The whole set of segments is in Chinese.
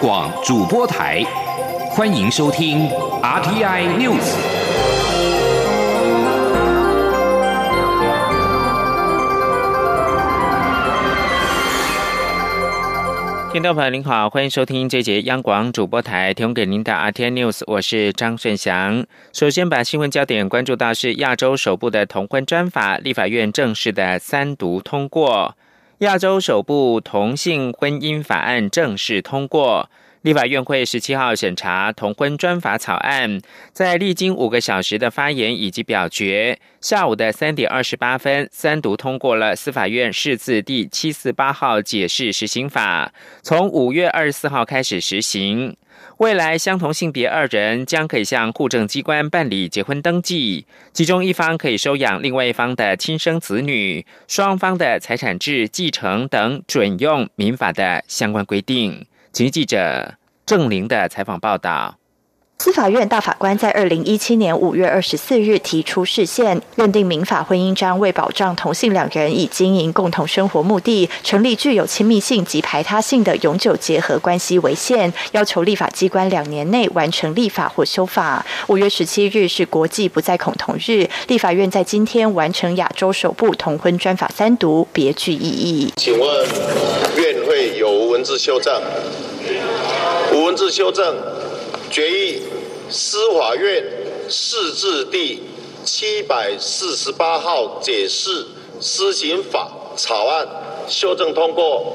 广主播台，欢迎收听 RTI News。听众朋友您好，欢迎收听这节央广主播台提供给您的 RTI News，我是张顺祥。首先把新闻焦点关注到是亚洲首部的同婚专法，立法院正式的三读通过。亚洲首部同性婚姻法案正式通过，立法院会十七号审查同婚专法草案，在历经五个小时的发言以及表决，下午的三点二十八分，三读通过了司法院释字第七四八号解释实行法，从五月二十四号开始实行。未来相同性别二人将可以向户政机关办理结婚登记，其中一方可以收养另外一方的亲生子女，双方的财产制继承等准用民法的相关规定。请记者郑玲的采访报道。司法院大法官在二零一七年五月二十四日提出释宪，认定民法婚姻章为保障同性两人以经营共同生活目的，成立具有亲密性及排他性的永久结合关系为限，要求立法机关两年内完成立法或修法。五月十七日是国际不再恐同日，立法院在今天完成亚洲首部同婚专法三读，别具意义。请问院会有无文字修正？无文字修正。决议司法院释字第七百四十八号解释施行法草案修正通过。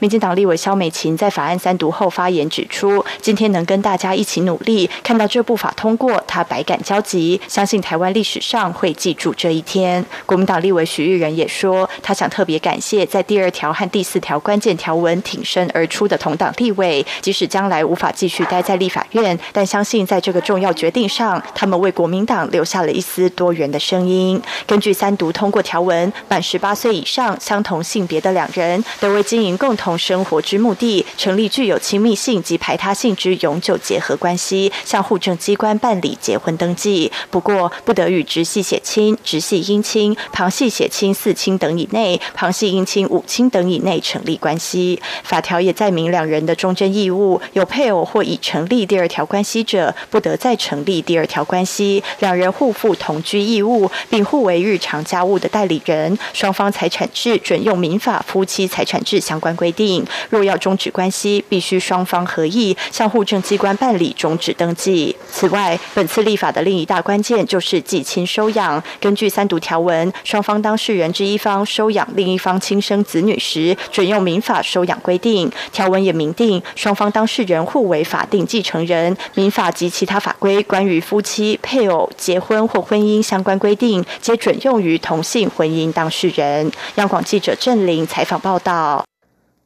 民进党立委肖美琴在法案三读后发言指出，今天能跟大家一起努力，看到这部法通过，他百感交集，相信台湾历史上会记住这一天。国民党立委许玉仁也说，他想特别感谢在第二条和第四条关键条文挺身而出的同党立委，即使将来无法继续待在立法院，但相信在这个重要决定上，他们为国民党留下了一丝多元的声音。根据三读通过条文，满十八岁以上相同性别的两人都为经营共同。生活之目的，成立具有亲密性及排他性之永久结合关系，向户政机关办理结婚登记。不过，不得与直系血亲、直系姻亲、旁系血亲四亲等以内、旁系姻亲五亲等以内成立关系。法条也载明两人的忠贞义务：有配偶或已成立第二条关系者，不得再成立第二条关系。两人互负同居义务，并互为日常家务的代理人。双方财产制准用民法夫妻财产制相关规定。定若要终止关系，必须双方合意向户政机关办理终止登记。此外，本次立法的另一大关键就是继亲收养。根据三读条文，双方当事人之一方收养另一方亲生子女时，准用民法收养规定。条文也明定，双方当事人互为法定继承人。民法及其他法规关于夫妻、配偶、结婚或婚姻相关规定，皆准用于同性婚姻当事人。央广记者郑玲采访报道。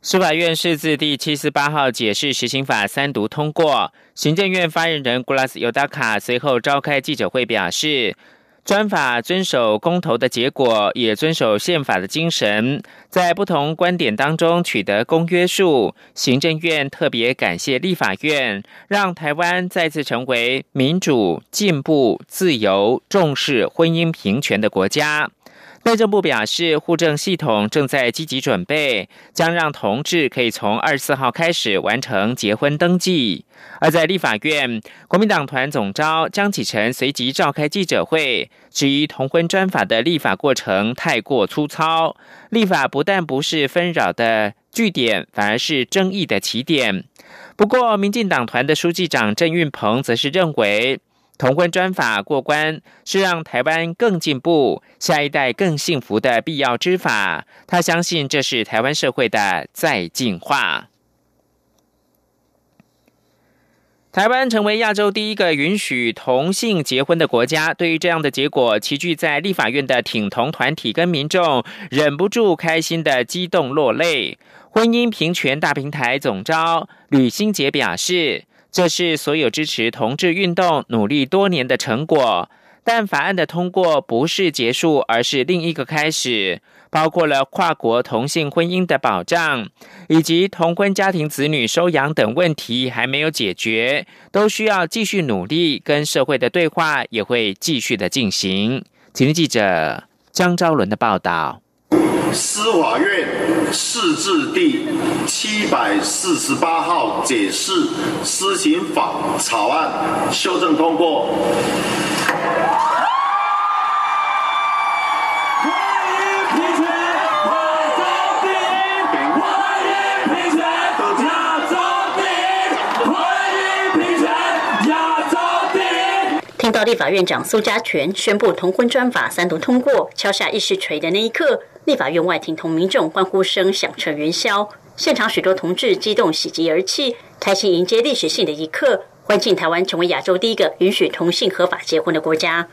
司法院释字第七十八号解释实行法三读通过，行政院发言人古拉斯尤达卡随后召开记者会表示，专法遵守公投的结果，也遵守宪法的精神，在不同观点当中取得公约数。行政院特别感谢立法院，让台湾再次成为民主、进步、自由、重视婚姻平权的国家。内政部表示，户政系统正在积极准备，将让同志可以从二十四号开始完成结婚登记。而在立法院，国民党团总召江启臣随即召开记者会，质疑同婚专法的立法过程太过粗糙，立法不但不是纷扰的据点，反而是争议的起点。不过，民进党团的书记长郑运鹏则是认为。同婚专法过关是让台湾更进步、下一代更幸福的必要之法。他相信这是台湾社会的再进化。台湾成为亚洲第一个允许同性结婚的国家，对于这样的结果，齐聚在立法院的挺同团体跟民众忍不住开心的激动落泪。婚姻平权大平台总召吕新杰表示。这是所有支持同志运动努力多年的成果，但法案的通过不是结束，而是另一个开始。包括了跨国同性婚姻的保障，以及同婚家庭子女收养等问题还没有解决，都需要继续努力，跟社会的对话也会继续的进行。请听记者张昭伦的报道。司法院释字第七百四十八号解释施行法草案修正通过。听到立法院长苏家全宣布同婚专法三读通过，敲下议事锤的那一刻，立法院外庭同民众欢呼声响彻云霄，现场许多同志激动喜极而泣，开心迎接历史性的一刻，欢庆台湾成为亚洲第一个允许同性合法结婚的国家。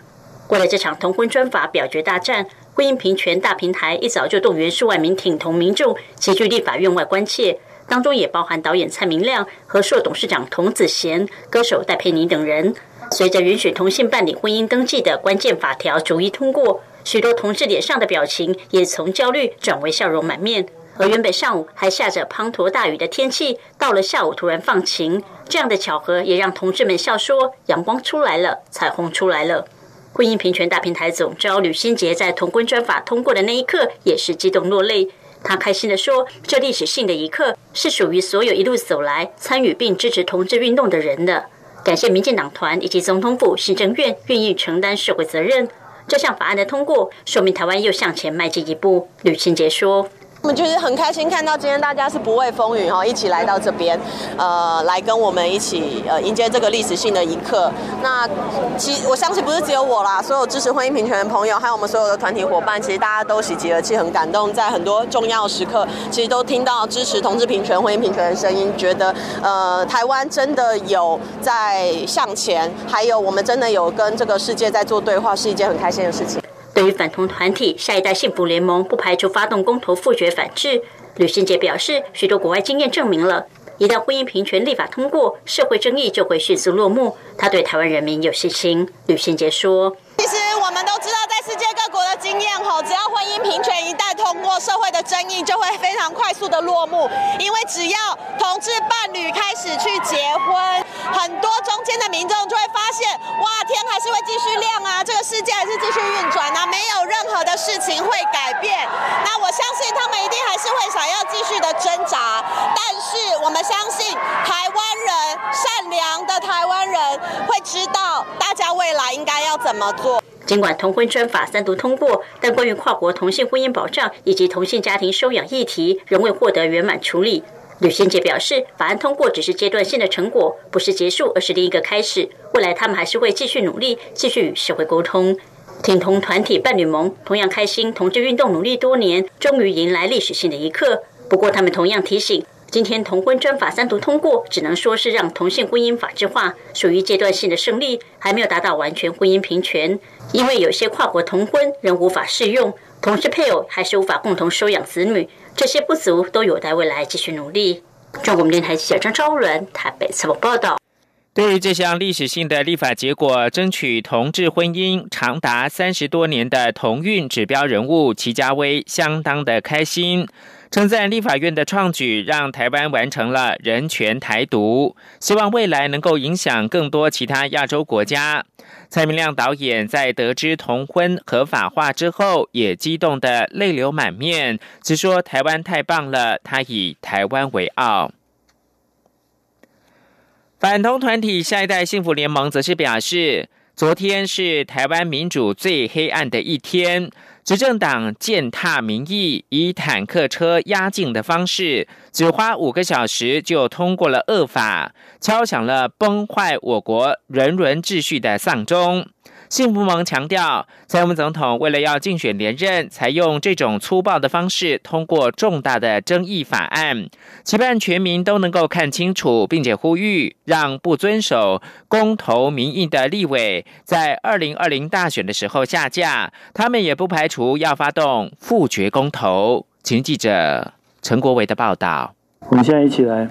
为了这场同婚专法表决大战，婚姻平权大平台一早就动员数万名挺同民众齐聚立法院外关切，当中也包含导演蔡明亮、和硕董事长童子贤、歌手戴佩妮等人。随着允许同性办理婚姻登记的关键法条逐一通过，许多同志脸上的表情也从焦虑转为笑容满面。而原本上午还下着滂沱大雨的天气，到了下午突然放晴，这样的巧合也让同志们笑说：“阳光出来了，彩虹出来了。”婚姻平权大平台总召吕新杰在同婚专法通过的那一刻，也是激动落泪。他开心地说：“这历史性的一刻，是属于所有一路走来参与并支持同志运动的人的。”感谢民进党团以及总统府、行政院愿意承担社会责任。这项法案的通过，说明台湾又向前迈进一步。吕清杰说。我们就是很开心看到今天大家是不畏风雨哈，一起来到这边，呃，来跟我们一起呃迎接这个历史性的一刻。那其我相信不是只有我啦，所有支持婚姻平权的朋友，还有我们所有的团体伙伴，其实大家都喜极而泣，很感动。在很多重要时刻，其实都听到支持同志平权、婚姻平权的声音，觉得呃台湾真的有在向前，还有我们真的有跟这个世界在做对话，是一件很开心的事情。对于反同团体，下一代幸福联盟不排除发动公投复决反制。吕信杰表示，许多国外经验证明了，一旦婚姻平权立法通过，社会争议就会迅速落幕。他对台湾人民有信心。吕信杰说。我们都知道，在世界各国的经验吼，只要婚姻平权一旦通过，社会的争议就会非常快速的落幕。因为只要同志伴侣开始去结婚，很多中间的民众就会发现，哇，天还是会继续亮啊，这个世界还是继续运转啊，没有任何的事情会改变。那我相信他们一定还是会想要继续的挣扎，但是我们相信台湾人善良的台湾人会知道，大家未来应该要怎么做。尽管同婚专法三读通过，但关于跨国同性婚姻保障以及同性家庭收养议题仍未获得圆满处理。吕先杰表示，法案通过只是阶段性的成果，不是结束，而是另一个开始。未来他们还是会继续努力，继续与社会沟通。挺同团体伴侣盟同样开心，同志运动努力多年，终于迎来历史性的一刻。不过，他们同样提醒，今天同婚专法三读通过，只能说是让同性婚姻法制化，属于阶段性的胜利，还没有达到完全婚姻平权。因为有些跨国同婚仍无法适用，同时配偶还是无法共同收养子女，这些不足都有待未来继续努力。中国电台记者张超伦台北采访报道。对于这项历史性的立法结果，争取同志婚姻长达三十多年的同运指标人物齐家威相当的开心。称赞立法院的创举，让台湾完成了人权台独，希望未来能够影响更多其他亚洲国家。蔡明亮导演在得知同婚合法化之后，也激动的泪流满面，直说台湾太棒了，他以台湾为傲。反同团体下一代幸福联盟则是表示，昨天是台湾民主最黑暗的一天。执政党践踏民意，以坦克车压境的方式，只花五个小时就通过了恶法，敲响了崩坏我国人伦秩序的丧钟。幸福盟强调，蔡英文总统为了要竞选连任，采用这种粗暴的方式通过重大的争议法案，期盼全民都能够看清楚，并且呼吁让不遵守公投民意的立委在二零二零大选的时候下架。他们也不排除要发动复决公投。请记者陈国维的报道。我们现在一起来。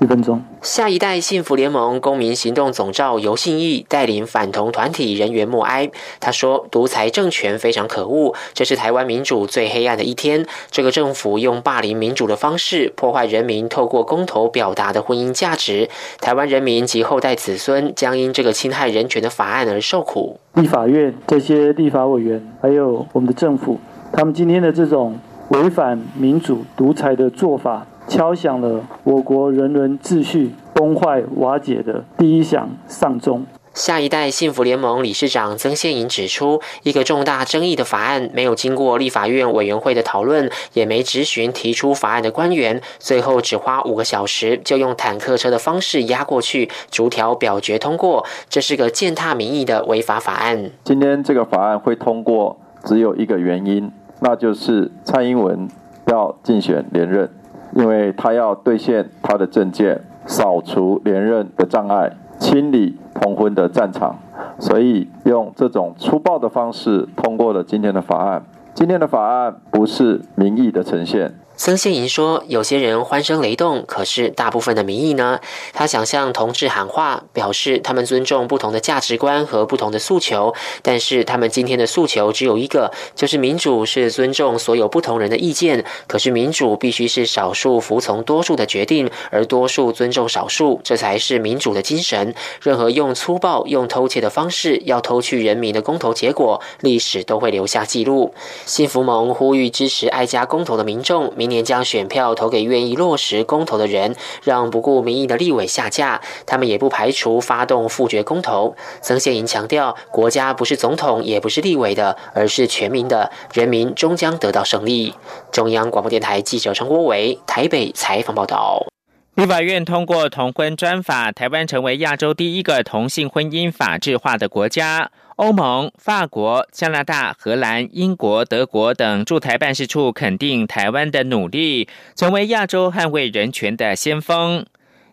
一分钟。下一代幸福联盟公民行动总召尤信义带领反同团体人员默哀。他说：“独裁政权非常可恶，这是台湾民主最黑暗的一天。这个政府用霸凌民主的方式破坏人民透过公投表达的婚姻价值。台湾人民及后代子孙将因这个侵害人权的法案而受苦。”立法院这些立法委员，还有我们的政府，他们今天的这种违反民主独裁的做法，敲响了我国人伦秩序崩坏瓦解的第一响丧钟。下一代幸福联盟理事长曾宪颖指出，一个重大争议的法案没有经过立法院委员会的讨论，也没质询提出法案的官员，最后只花五个小时就用坦克车的方式压过去，逐条表决通过，这是个践踏民意的违法法案。今天这个法案会通过，只有一个原因，那就是蔡英文要竞选连任，因为他要兑现他的政见，扫除连任的障碍，清理。通婚的战场，所以用这种粗暴的方式通过了今天的法案。今天的法案不是民意的呈现。曾宪莹说：“有些人欢声雷动，可是大部分的民意呢？他想向同志喊话，表示他们尊重不同的价值观和不同的诉求，但是他们今天的诉求只有一个，就是民主是尊重所有不同人的意见。可是民主必须是少数服从多数的决定，而多数尊重少数，这才是民主的精神。任何用粗暴、用偷窃的方式要偷去人民的公投结果，历史都会留下记录。幸福盟呼吁支持爱家公投的民众。”明年将选票投给愿意落实公投的人，让不顾民意的立委下架。他们也不排除发动复决公投。曾宪莹强调，国家不是总统，也不是立委的，而是全民的，人民终将得到胜利。中央广播电台记者陈国伟台北采访报道。立法院通过同婚专法，台湾成为亚洲第一个同性婚姻法制化的国家。欧盟、法国、加拿大、荷兰、英国、德国等驻台办事处肯定台湾的努力，成为亚洲捍卫人权的先锋。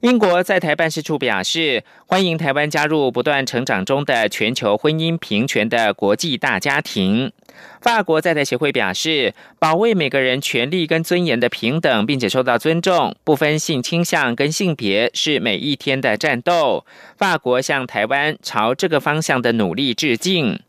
英国在台办事处表示，欢迎台湾加入不断成长中的全球婚姻平权的国际大家庭。法国在台协会表示，保卫每个人权利跟尊严的平等，并且受到尊重，不分性倾向跟性别，是每一天的战斗。法国向台湾朝这个方向的努力致敬。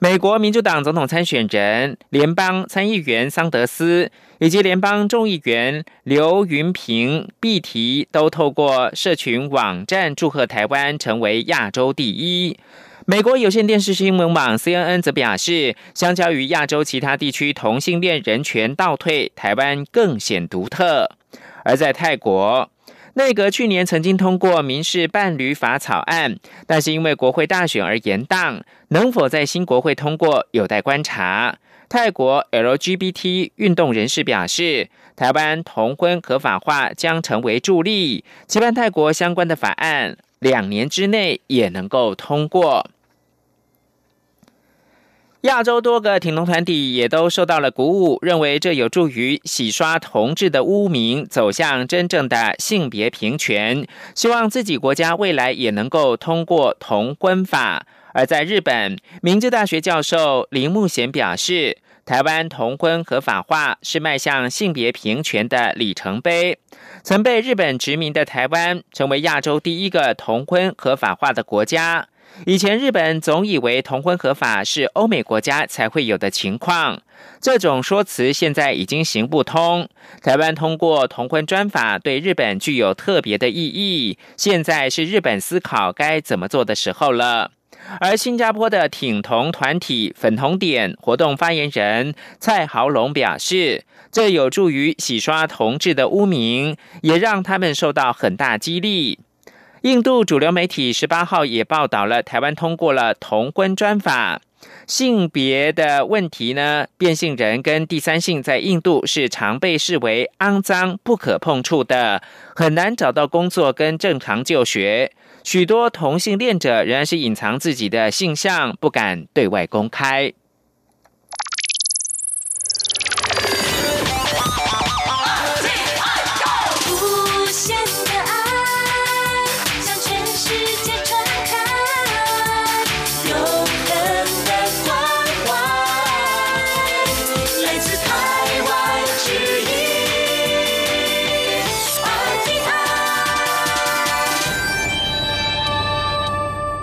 美国民主党总统参选人、联邦参议员桑德斯以及联邦众议员刘云平、毕提都透过社群网站祝贺台湾成为亚洲第一。美国有线电视新闻网 CNN 则表示，相较于亚洲其他地区同性恋人权倒退，台湾更显独特。而在泰国。内阁去年曾经通过民事伴侣法草案，但是因为国会大选而延宕，能否在新国会通过有待观察。泰国 LGBT 运动人士表示，台湾同婚合法化将成为助力，期盼泰国相关的法案两年之内也能够通过。亚洲多个挺同团体也都受到了鼓舞，认为这有助于洗刷同志的污名，走向真正的性别平权。希望自己国家未来也能够通过同婚法。而在日本，明治大学教授林木贤表示，台湾同婚合法化是迈向性别平权的里程碑。曾被日本殖民的台湾，成为亚洲第一个同婚合法化的国家。以前日本总以为同婚合法是欧美国家才会有的情况，这种说辞现在已经行不通。台湾通过同婚专法对日本具有特别的意义，现在是日本思考该怎么做的时候了。而新加坡的挺同团体粉红点活动发言人蔡豪龙表示，这有助于洗刷同志的污名，也让他们受到很大激励。印度主流媒体十八号也报道了台湾通过了同婚专法，性别的问题呢？变性人跟第三性在印度是常被视为肮脏、不可碰触的，很难找到工作跟正常就学。许多同性恋者仍然是隐藏自己的性向，不敢对外公开。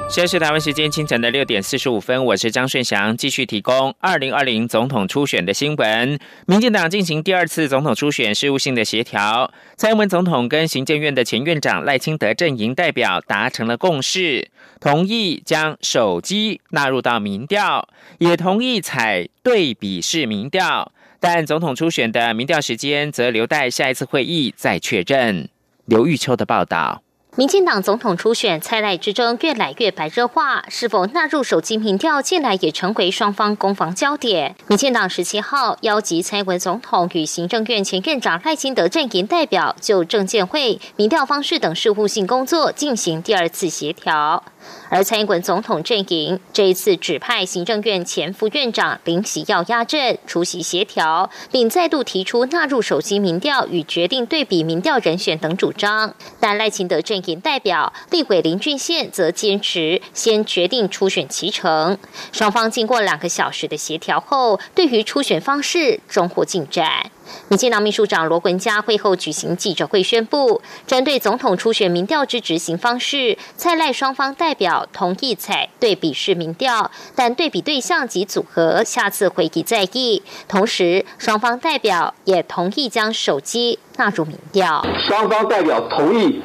现在是台湾时间清晨的六点四十五分，我是张顺祥，继续提供二零二零总统初选的新闻。民进党进行第二次总统初选事务性的协调，蔡英文总统跟行政院的前院长赖清德阵营代表达成了共识，同意将手机纳入到民调，也同意采对比式民调。但总统初选的民调时间则留待下一次会议再确认。刘玉秋的报道。民进党总统初选蔡赖之争越来越白热化，是否纳入手机民调，近来也成为双方攻防焦点。民进党十七号邀集蔡文总统与行政院前院长赖清德阵营代表，就政见会、民调方式等事务性工作进行第二次协调。而蔡英文总统阵营这一次指派行政院前副院长林喜耀压阵出席协调，并再度提出纳入手机民调与决定对比民调人选等主张。但赖清德阵营代表立委林俊宪则坚持先决定初选其成。双方经过两个小时的协调后，对于初选方式终获进展。民进党秘书长罗文嘉会后举行记者会，宣布针对总统初选民调之执行方式，蔡赖双方代表同意采对比式民调，但对比对象及组合下次会议再议。同时，双方代表也同意将手机纳入民调。双方代表同意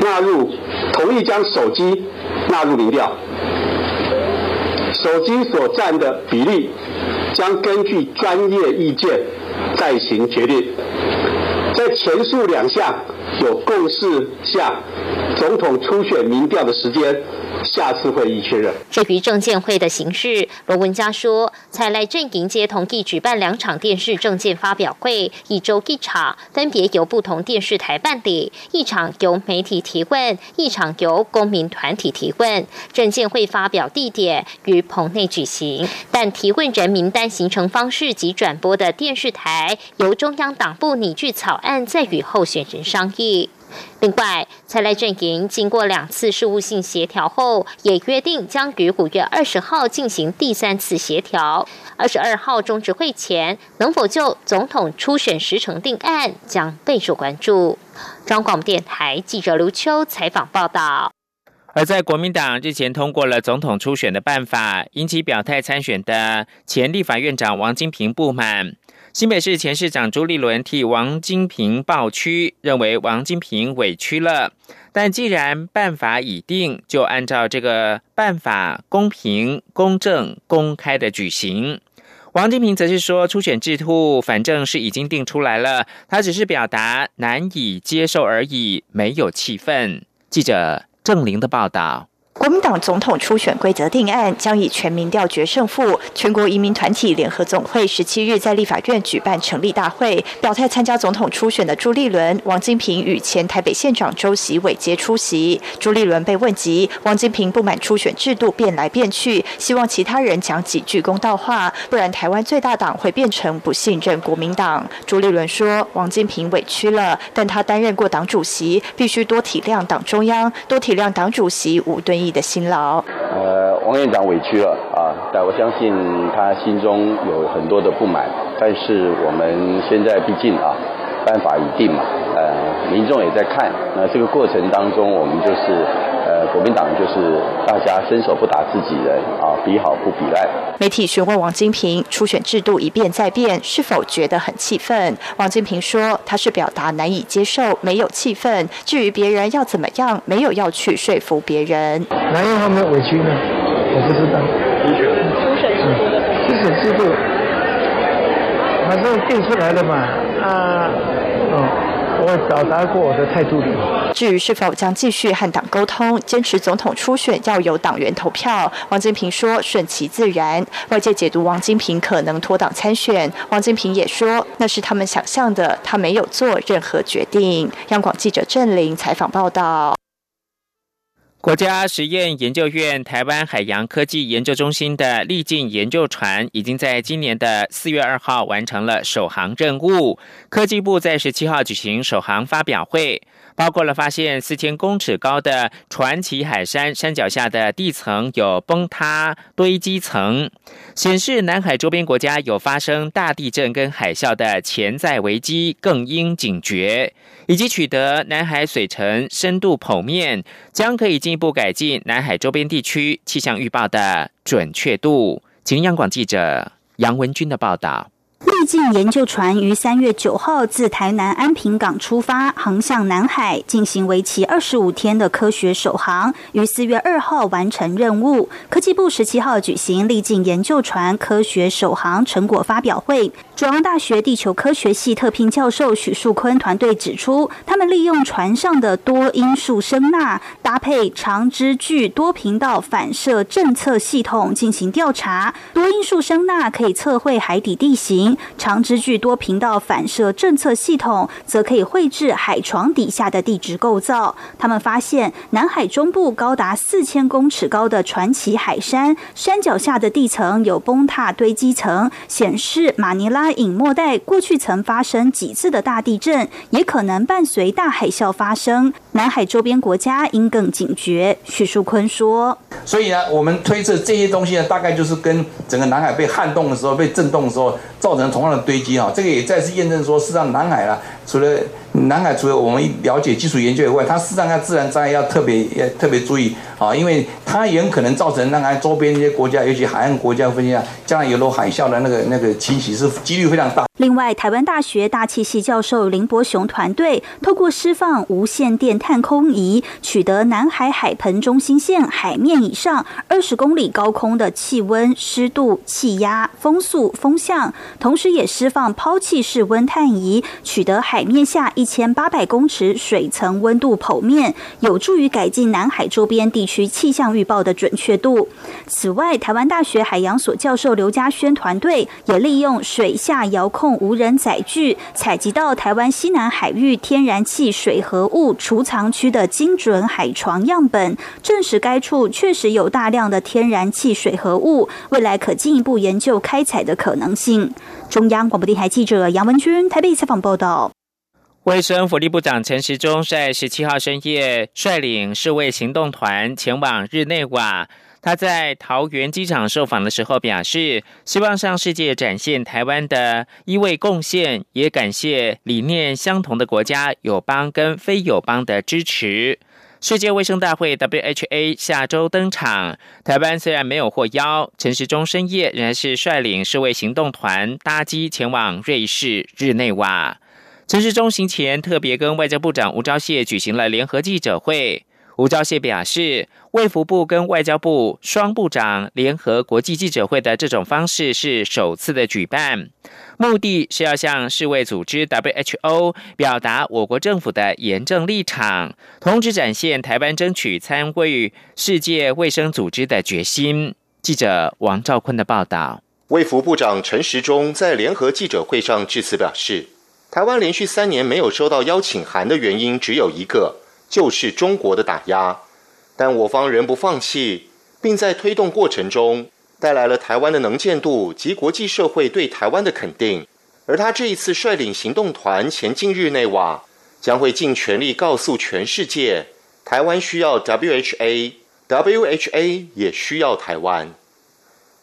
纳入，同意将手机纳入民调，手机所占的比例将根据专业意见。再行决定，在前述两项有共识下，总统初选民调的时间。下次会议确认。至于证监会的形式，罗文佳说，蔡赖阵营皆同意举办两场电视证件发表会，一周一场，分别由不同电视台办理，一场由媒体提问，一场由公民团体提问。证监会发表地点于棚内举行，但提问人名单形成方式及转播的电视台，由中央党部拟具草案，再与候选人商议。另外，蔡赖阵营经过两次事务性协调后，也约定将于五月二十号进行第三次协调。二十二号中执会前，能否就总统初选时程定案，将备受关注。中广电台记者刘秋采访报道。而在国民党日前通过了总统初选的办法，引起表态参选的前立法院长王金平不满。新北市前市长朱立伦替王金平抱屈，认为王金平委屈了。但既然办法已定，就按照这个办法公平、公正、公开的举行。王金平则是说，初选制度反正是已经定出来了，他只是表达难以接受而已，没有气氛。记者郑玲的报道。国民党总统初选规则定案，将以全民调决胜负。全国移民团体联合总会十七日在立法院举办成立大会，表态参加总统初选的朱立伦、王金平与前台北县长周习伟皆出席。朱立伦被问及，王金平不满初选制度变来变去，希望其他人讲几句公道话，不然台湾最大党会变成不信任国民党。朱立伦说，王金平委屈了，但他担任过党主席，必须多体谅党中央，多体谅党主席吴敦你。的辛劳。呃，王院长委屈了啊，但我相信他心中有很多的不满。但是我们现在毕竟啊，办法已定嘛，呃，民众也在看。那这个过程当中，我们就是。国民党就是大家伸手不打自己人啊，比好不比赖。媒体询问王金平，初选制度一变再变，是否觉得很气愤？王金平说，他是表达难以接受，没有气愤。至于别人要怎么样，没有要去说服别人。哪有他们委屈呢？我不知道。初选制度初选制度，反正定出来了嘛，啊，嗯。我表达过我的态度。至于是否将继续和党沟通，坚持总统初选要由党员投票，王金平说顺其自然。外界解读王金平可能脱党参选，王金平也说那是他们想象的，他没有做任何决定。央广记者郑玲采访报道。国家实验研究院台湾海洋科技研究中心的立进研究船，已经在今年的四月二号完成了首航任务。科技部在十七号举行首航发表会。包括了发现四千公尺高的传奇海山山脚下的地层有崩塌堆积层，显示南海周边国家有发生大地震跟海啸的潜在危机，更应警觉，以及取得南海水层深度剖面，将可以进一步改进南海周边地区气象预报的准确度。请央广记者杨文军的报道。历境研究船于三月九号自台南安平港出发，航向南海，进行为期二十五天的科学首航，于四月二号完成任务。科技部十七号举行历境研究船科学首航成果发表会。中央大学地球科学系特聘教授许树坤团队指出，他们利用船上的多因素声纳，搭配长支距多频道反射侦测系统进行调查。多因素声纳可以测绘海底地形，长支距多频道反射侦测系统则可以绘制海床底下的地质构造。他们发现，南海中部高达四千公尺高的传奇海山，山脚下的地层有崩塌堆积层，显示马尼拉。隐没带过去曾发生几次的大地震，也可能伴随大海啸发生。南海周边国家应更警觉。许树坤说：“所以呢，我们推测这些东西呢，大概就是跟整个南海被撼动的时候、被震动的时候造成同样的堆积啊。这个也再次验证说，事实上南海啊，除了南海除了我们了解基础研究以外，它事实上它自然灾害要特别要特别注意啊，因为它也可能造成南海周边一些国家，尤其海岸国家分析啊，将来有了海啸的那个那个侵袭是几率非常大。另外，台湾大学大气系教授林伯雄团队透过释放无线电探空仪，取得南海海盆中心线海面以上二十公里高空的气温、湿度、气压、风速、风向，同时也释放抛弃式温探仪，取得海面下一千八百公尺水层温度剖面，有助于改进南海周边地区气象预报的准确度。此外，台湾大学海洋所教授刘家轩团队也利用水下遥控无人载具，采集到台湾西南海域天然气水合物储藏区的精准海床样本，证实该处确实有大量的天然气水合物，未来可进一步研究开采的可能性。中央广播电台记者杨文君台北采访报道。卫生福利部长陈时中在十七号深夜率领世卫行动团前往日内瓦。他在桃园机场受访的时候表示，希望向世界展现台湾的一位贡献，也感谢理念相同的国家友邦跟非友邦的支持。世界卫生大会 （WHA） 下周登场，台湾虽然没有获邀，陈时中深夜仍然是率领世卫行动团搭机前往瑞士日内瓦。陈时中行前特别跟外交部长吴钊燮举行了联合记者会。吴钊燮表示，卫福部跟外交部双部长联合国际记者会的这种方式是首次的举办，目的是要向世卫组织 WHO 表达我国政府的严正立场，同时展现台湾争取参与世界卫生组织的决心。记者王兆坤的报道。卫福部长陈时中在联合记者会上致辞表示。台湾连续三年没有收到邀请函的原因只有一个，就是中国的打压。但我方仍不放弃，并在推动过程中带来了台湾的能见度及国际社会对台湾的肯定。而他这一次率领行动团前进日内瓦，将会尽全力告诉全世界，台湾需要 WHA，WHA 也需要台湾。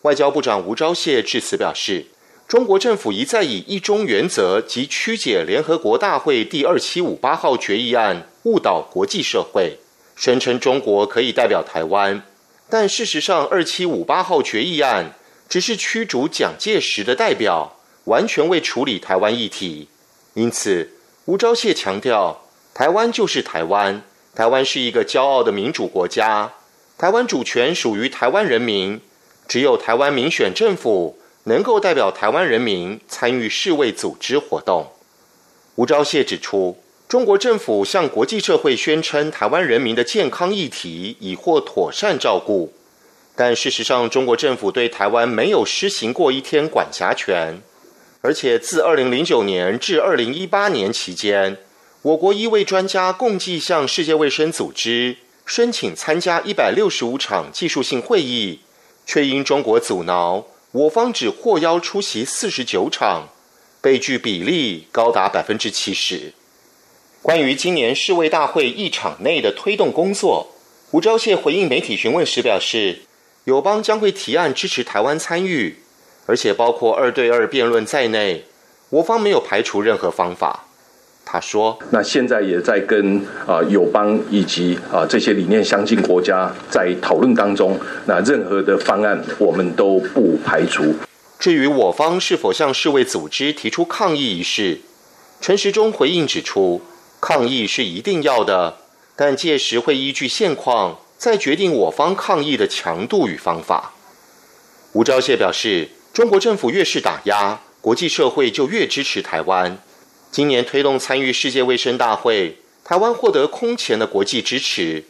外交部长吴钊燮致辞表示。中国政府一再以一中原则及曲解联合国大会第二七五八号决议案误导国际社会，声称中国可以代表台湾，但事实上二七五八号决议案只是驱逐蒋介石的代表，完全未处理台湾议题。因此，吴钊燮强调，台湾就是台湾，台湾是一个骄傲的民主国家，台湾主权属于台湾人民，只有台湾民选政府。能够代表台湾人民参与世卫组织活动。吴钊燮指出，中国政府向国际社会宣称台湾人民的健康议题已获妥善照顾，但事实上，中国政府对台湾没有施行过一天管辖权。而且，自二零零九年至二零一八年期间，我国一位专家共计向世界卫生组织申请参加一百六十五场技术性会议，却因中国阻挠。我方只获邀出席四十九场，被拒比例高达百分之七十。关于今年世卫大会议场内的推动工作，吴钊燮回应媒体询问时表示，友邦将会提案支持台湾参与，而且包括二对二辩论在内，我方没有排除任何方法。他说：“那现在也在跟啊友邦以及啊这些理念相近国家在讨论当中。那任何的方案我们都不排除。”至于我方是否向世卫组织提出抗议一事，陈时中回应指出，抗议是一定要的，但届时会依据现况再决定我方抗议的强度与方法。吴钊燮表示，中国政府越是打压，国际社会就越支持台湾。今年推动参与世界卫生大会，台湾获得空前的国际支持，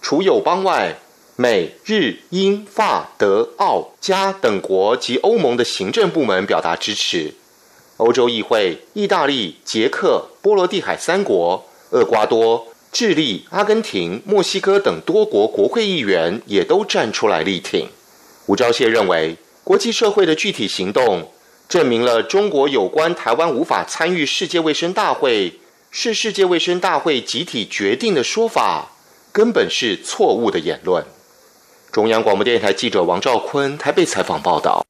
除友邦外。美日英法德澳加等国及欧盟的行政部门表达支持，欧洲议会、意大利、捷克、波罗的海三国、厄瓜多、智利、阿根廷、墨西哥等多国国会议员也都站出来力挺。吴钊燮认为，国际社会的具体行动，证明了中国有关台湾无法参与世界卫生大会是世界卫生大会集体决定的说法，根本是错误的言论。中央广播电台记者王兆坤台北采访报道。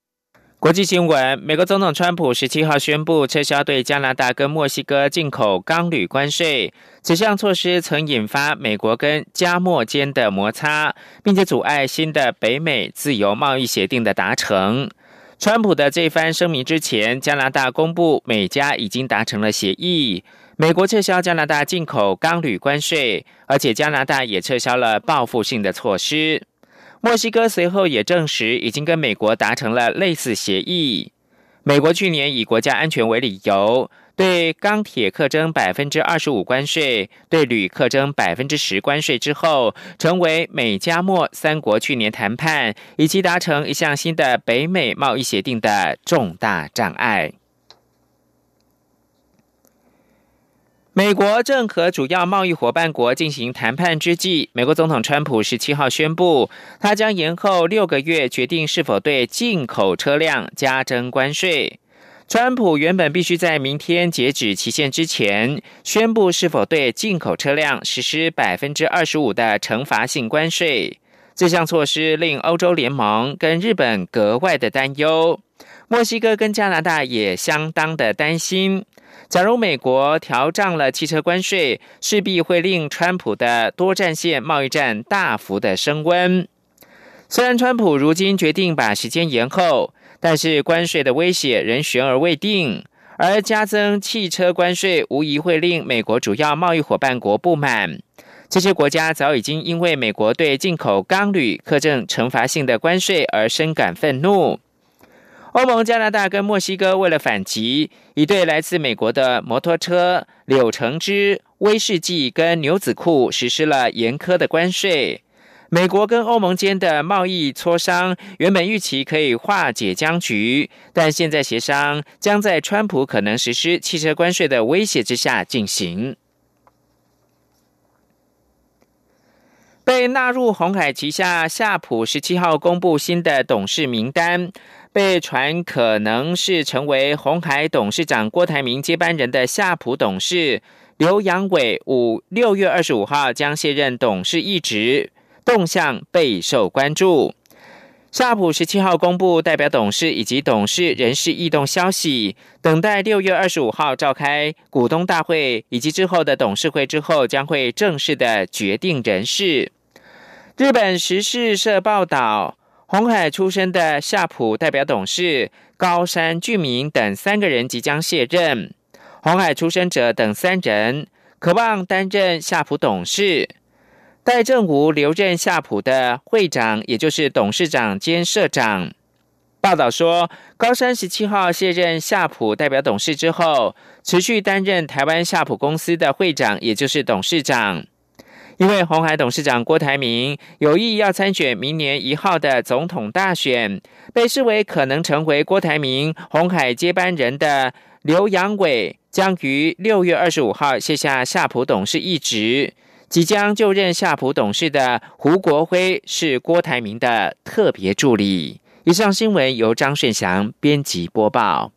国际新闻：美国总统川普十七号宣布撤销对加拿大跟墨西哥进口钢铝关税。此项措施曾引发美国跟加墨间的摩擦，并且阻碍新的北美自由贸易协定的达成。川普的这番声明之前，加拿大公布美加已经达成了协议，美国撤销加拿大进口钢铝关税，而且加拿大也撤销了报复性的措施。墨西哥随后也证实，已经跟美国达成了类似协议。美国去年以国家安全为理由，对钢铁课征百分之二十五关税，对铝课征百分之十关税之后，成为美加墨三国去年谈判以及达成一项新的北美贸易协定的重大障碍。美国正和主要贸易伙伴国进行谈判之际，美国总统川普十七号宣布，他将延后六个月决定是否对进口车辆加征关税。川普原本必须在明天截止期限之前宣布是否对进口车辆实施百分之二十五的惩罚性关税。这项措施令欧洲联盟跟日本格外的担忧，墨西哥跟加拿大也相当的担心。假如美国调涨了汽车关税，势必会令川普的多战线贸易战大幅的升温。虽然川普如今决定把时间延后，但是关税的威胁仍悬而未定。而加增汽车关税无疑会令美国主要贸易伙伴国不满。这些国家早已经因为美国对进口钢铝课征惩罚性的关税而深感愤怒。欧盟、加拿大跟墨西哥为了反击，已对来自美国的摩托车、柳橙汁、威士忌跟牛仔裤实施了严苛的关税。美国跟欧盟间的贸易磋商原本预期可以化解僵局，但现在协商将在川普可能实施汽车关税的威胁之下进行。被纳入红海旗下夏普十七号公布新的董事名单。被传可能是成为红海董事长郭台铭接班人的夏普董事刘阳伟，五六月二十五号将卸任董事一职，动向备受关注。夏普十七号公布代表董事以及董事人事异动消息，等待六月二十五号召开股东大会以及之后的董事会之后，将会正式的决定人事。日本时事社报道。红海出身的夏普代表董事高山俊明等三个人即将卸任。红海出身者等三人渴望担任夏普董事。戴正武留任夏普的会长，也就是董事长兼社长。报道说，高山十七号卸任夏普代表董事之后，持续担任台湾夏普公司的会长，也就是董事长。因为红海董事长郭台铭有意要参选明年一号的总统大选，被视为可能成为郭台铭红海接班人的刘阳伟，将于六月二十五号卸下夏普董事一职，即将就任夏普董事的胡国辉是郭台铭的特别助理。以上新闻由张顺祥编辑播报。